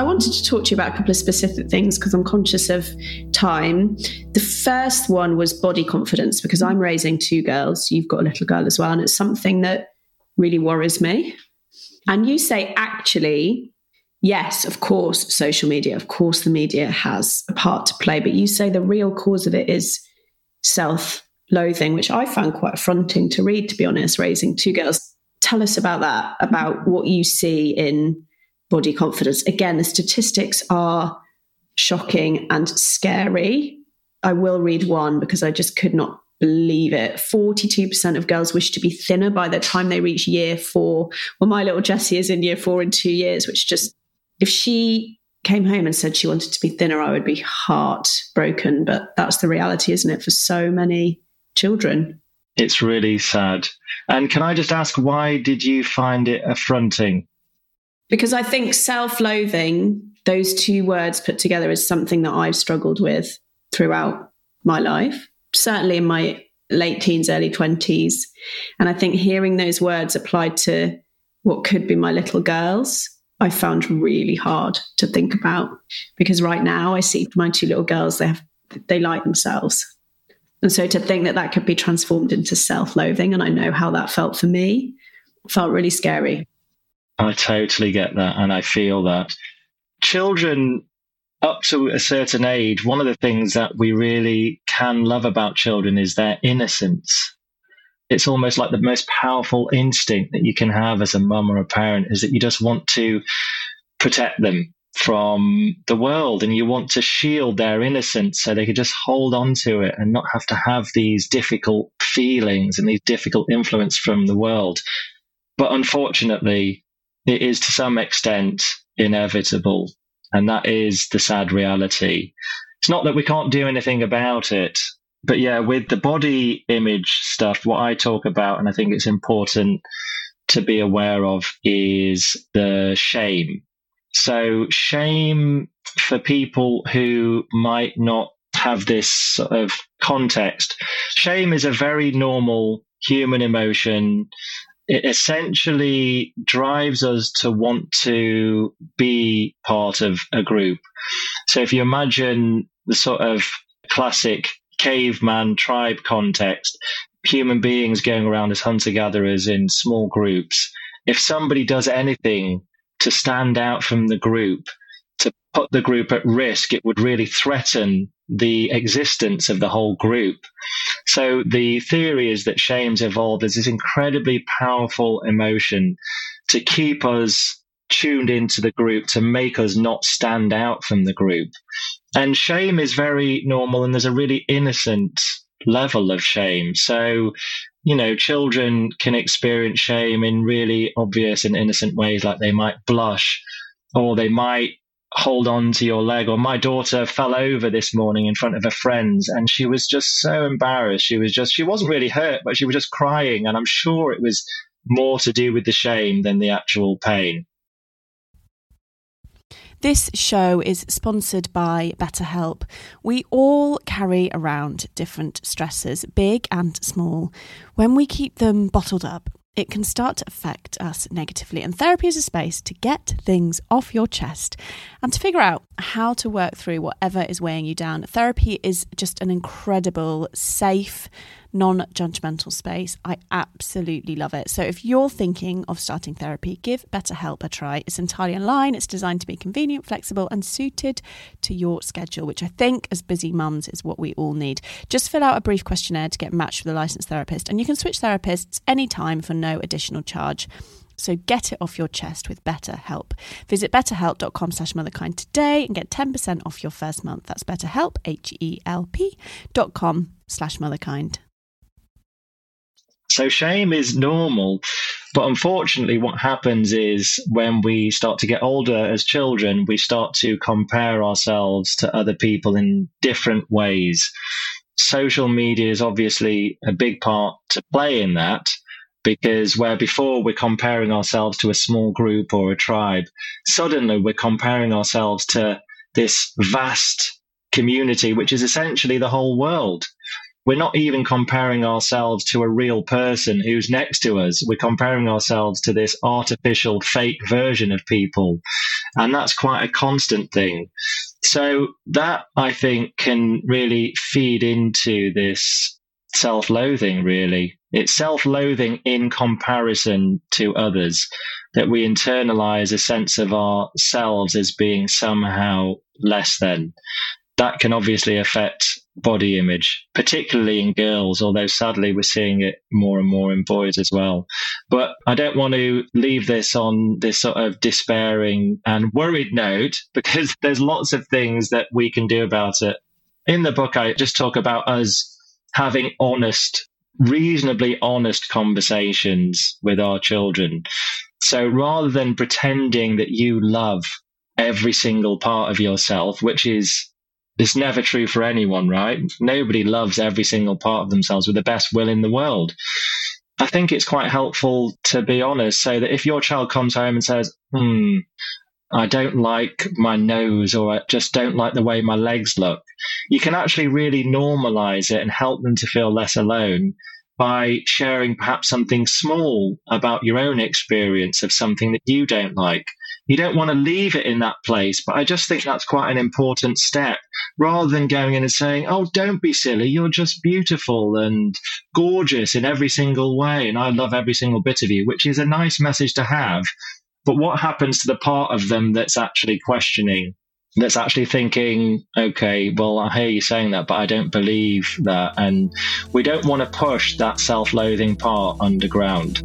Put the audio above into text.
I wanted to talk to you about a couple of specific things because I'm conscious of time. The first one was body confidence because I'm raising two girls. You've got a little girl as well. And it's something that really worries me. And you say, actually, yes, of course, social media, of course, the media has a part to play. But you say the real cause of it is self loathing, which I found quite affronting to read, to be honest, raising two girls. Tell us about that, about what you see in body confidence. Again, the statistics are shocking and scary. I will read one because I just could not believe it. 42% of girls wish to be thinner by the time they reach year four. Well, my little Jessie is in year four in two years, which just, if she came home and said she wanted to be thinner, I would be heartbroken. But that's the reality, isn't it, for so many children? It's really sad. And can I just ask, why did you find it affronting? Because I think self loathing, those two words put together, is something that I've struggled with throughout my life, certainly in my late teens, early 20s. And I think hearing those words applied to what could be my little girls, I found really hard to think about because right now I see my two little girls, they have, they like themselves. And so to think that that could be transformed into self loathing, and I know how that felt for me, felt really scary. I totally get that. And I feel that children up to a certain age, one of the things that we really can love about children is their innocence. It's almost like the most powerful instinct that you can have as a mum or a parent is that you just want to protect them from the world and you want to shield their innocence so they could just hold on to it and not have to have these difficult feelings and these difficult influence from the world. But unfortunately, it is to some extent inevitable. And that is the sad reality. It's not that we can't do anything about it. But yeah, with the body image stuff, what I talk about, and I think it's important to be aware of, is the shame. So, shame for people who might not have this sort of context. Shame is a very normal human emotion it essentially drives us to want to be part of a group. So if you imagine the sort of classic caveman tribe context, human beings going around as hunter gatherers in small groups, if somebody does anything to stand out from the group, put the group at risk, it would really threaten the existence of the whole group. So the theory is that shame's evolved as this incredibly powerful emotion to keep us tuned into the group, to make us not stand out from the group. And shame is very normal, and there's a really innocent level of shame. So, you know, children can experience shame in really obvious and innocent ways, like they might blush or they might hold on to your leg. Or my daughter fell over this morning in front of her friends and she was just so embarrassed. She was just, she wasn't really hurt, but she was just crying. And I'm sure it was more to do with the shame than the actual pain. This show is sponsored by BetterHelp. We all carry around different stresses, big and small. When we keep them bottled up, it can start to affect us negatively. And therapy is a space to get things off your chest and to figure out how to work through whatever is weighing you down. Therapy is just an incredible, safe, non judgmental space. I absolutely love it. So if you're thinking of starting therapy, give BetterHelp a try. It's entirely online, it's designed to be convenient, flexible, and suited to your schedule, which I think, as busy mums, is what we all need. Just fill out a brief questionnaire to get matched with a licensed therapist, and you can switch therapists anytime for no additional charge. So get it off your chest with BetterHelp. Visit betterhelp.com slash motherkind today and get 10% off your first month. That's betterhelp, H-E-L-P dot com slash motherkind. So shame is normal. But unfortunately, what happens is when we start to get older as children, we start to compare ourselves to other people in different ways. Social media is obviously a big part to play in that because where before we're comparing ourselves to a small group or a tribe, suddenly we're comparing ourselves to this vast community, which is essentially the whole world we're not even comparing ourselves to a real person who's next to us. We're comparing ourselves to this artificial fake version of people. And that's quite a constant thing. So that I think can really feed into this self loathing, really. It's self loathing in comparison to others that we internalize a sense of ourselves as being somehow less than. That can obviously affect body image, particularly in girls, although sadly we're seeing it more and more in boys as well. But I don't want to leave this on this sort of despairing and worried note because there's lots of things that we can do about it. In the book, I just talk about us having honest, reasonably honest conversations with our children. So rather than pretending that you love every single part of yourself, which is it's never true for anyone, right? Nobody loves every single part of themselves with the best will in the world. I think it's quite helpful to be honest, so that if your child comes home and says, hmm, I don't like my nose or I just don't like the way my legs look, you can actually really normalize it and help them to feel less alone by sharing perhaps something small about your own experience of something that you don't like. You don't want to leave it in that place, but I just think that's quite an important step rather than going in and saying, Oh, don't be silly. You're just beautiful and gorgeous in every single way. And I love every single bit of you, which is a nice message to have. But what happens to the part of them that's actually questioning, that's actually thinking, okay, well, I hear you saying that, but I don't believe that. And we don't want to push that self loathing part underground.